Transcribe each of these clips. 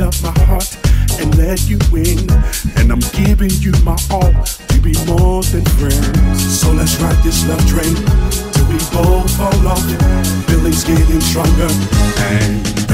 opened up my heart and let you in. And I'm giving you my all to be more than friends. So let's ride this love train till we both fall off. Feelings getting stronger and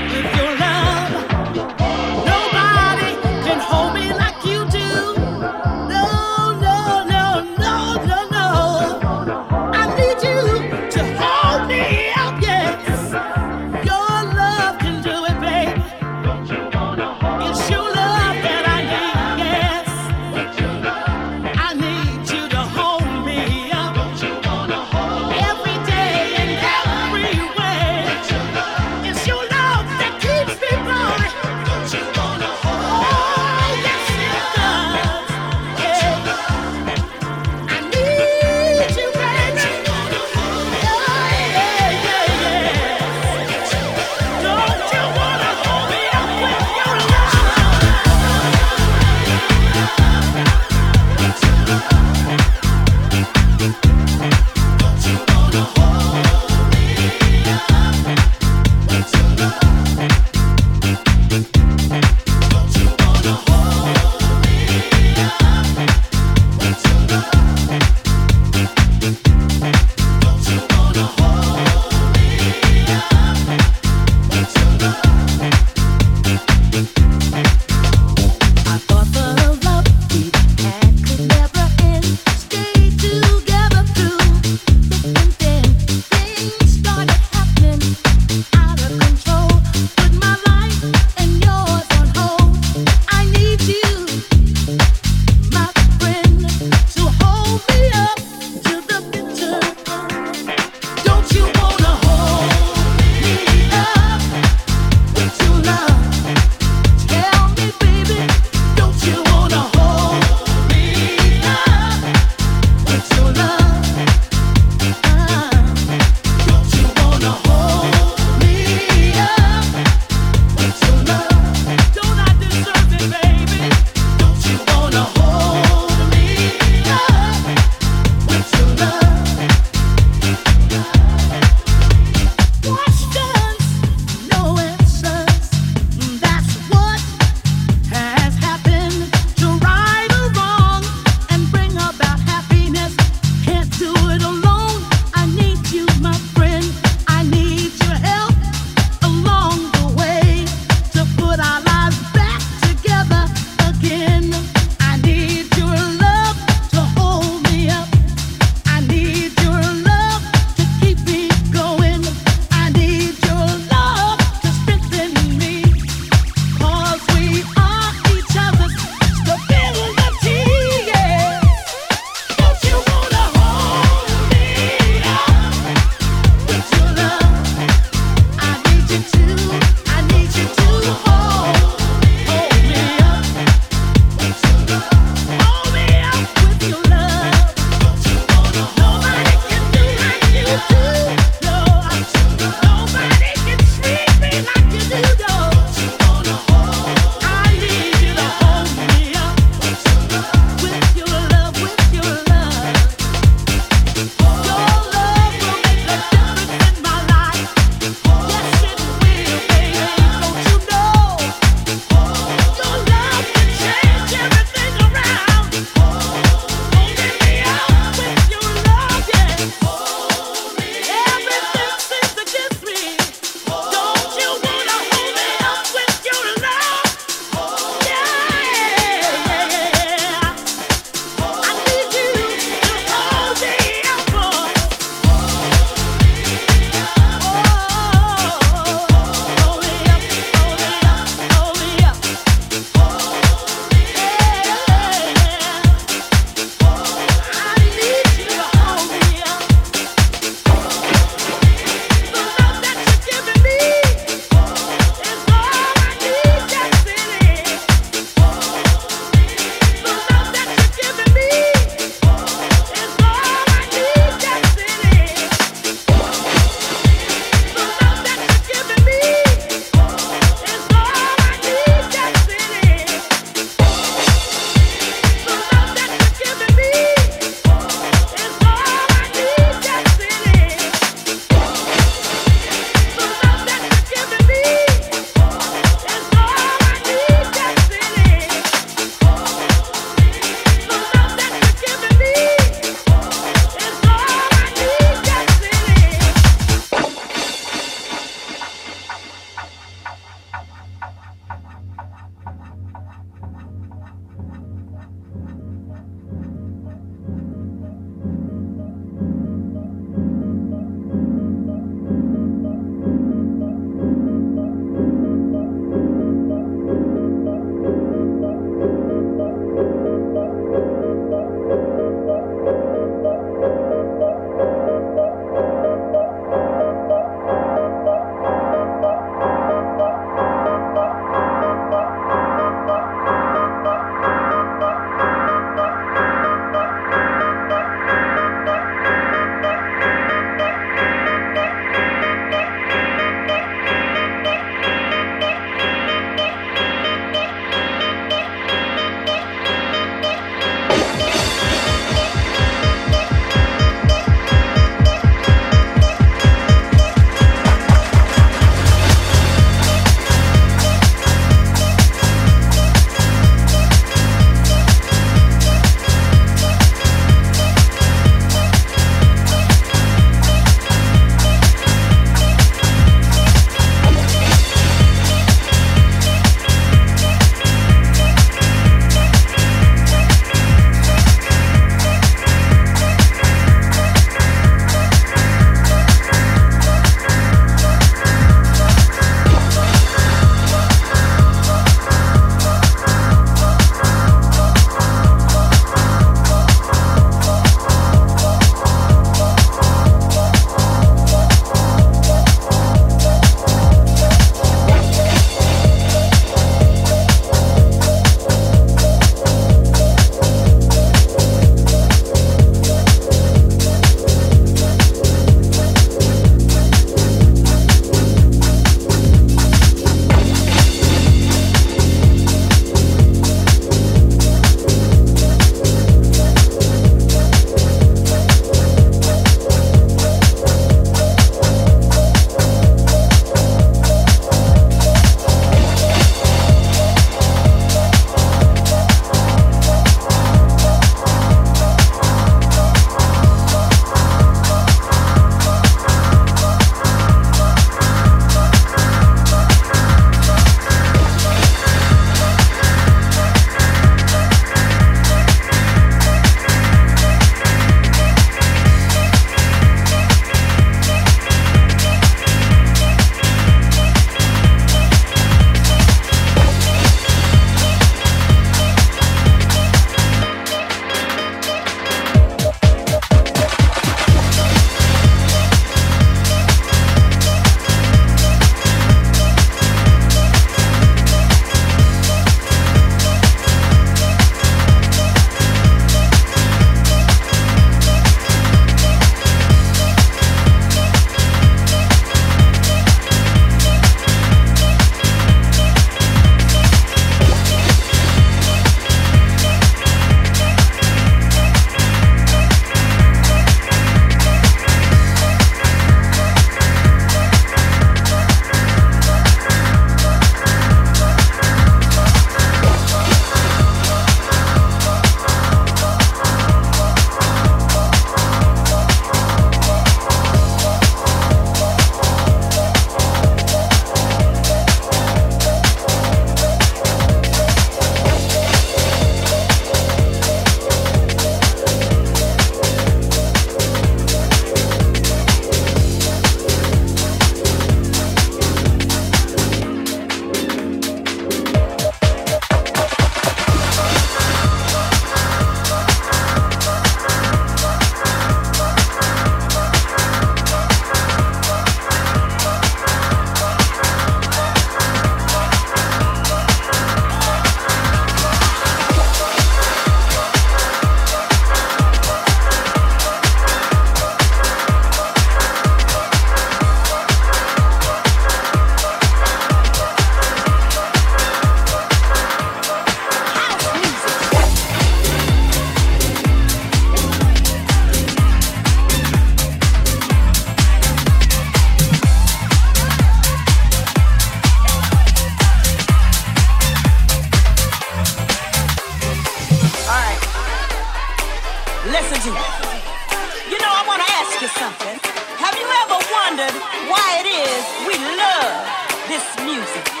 wondered why it is we love this music.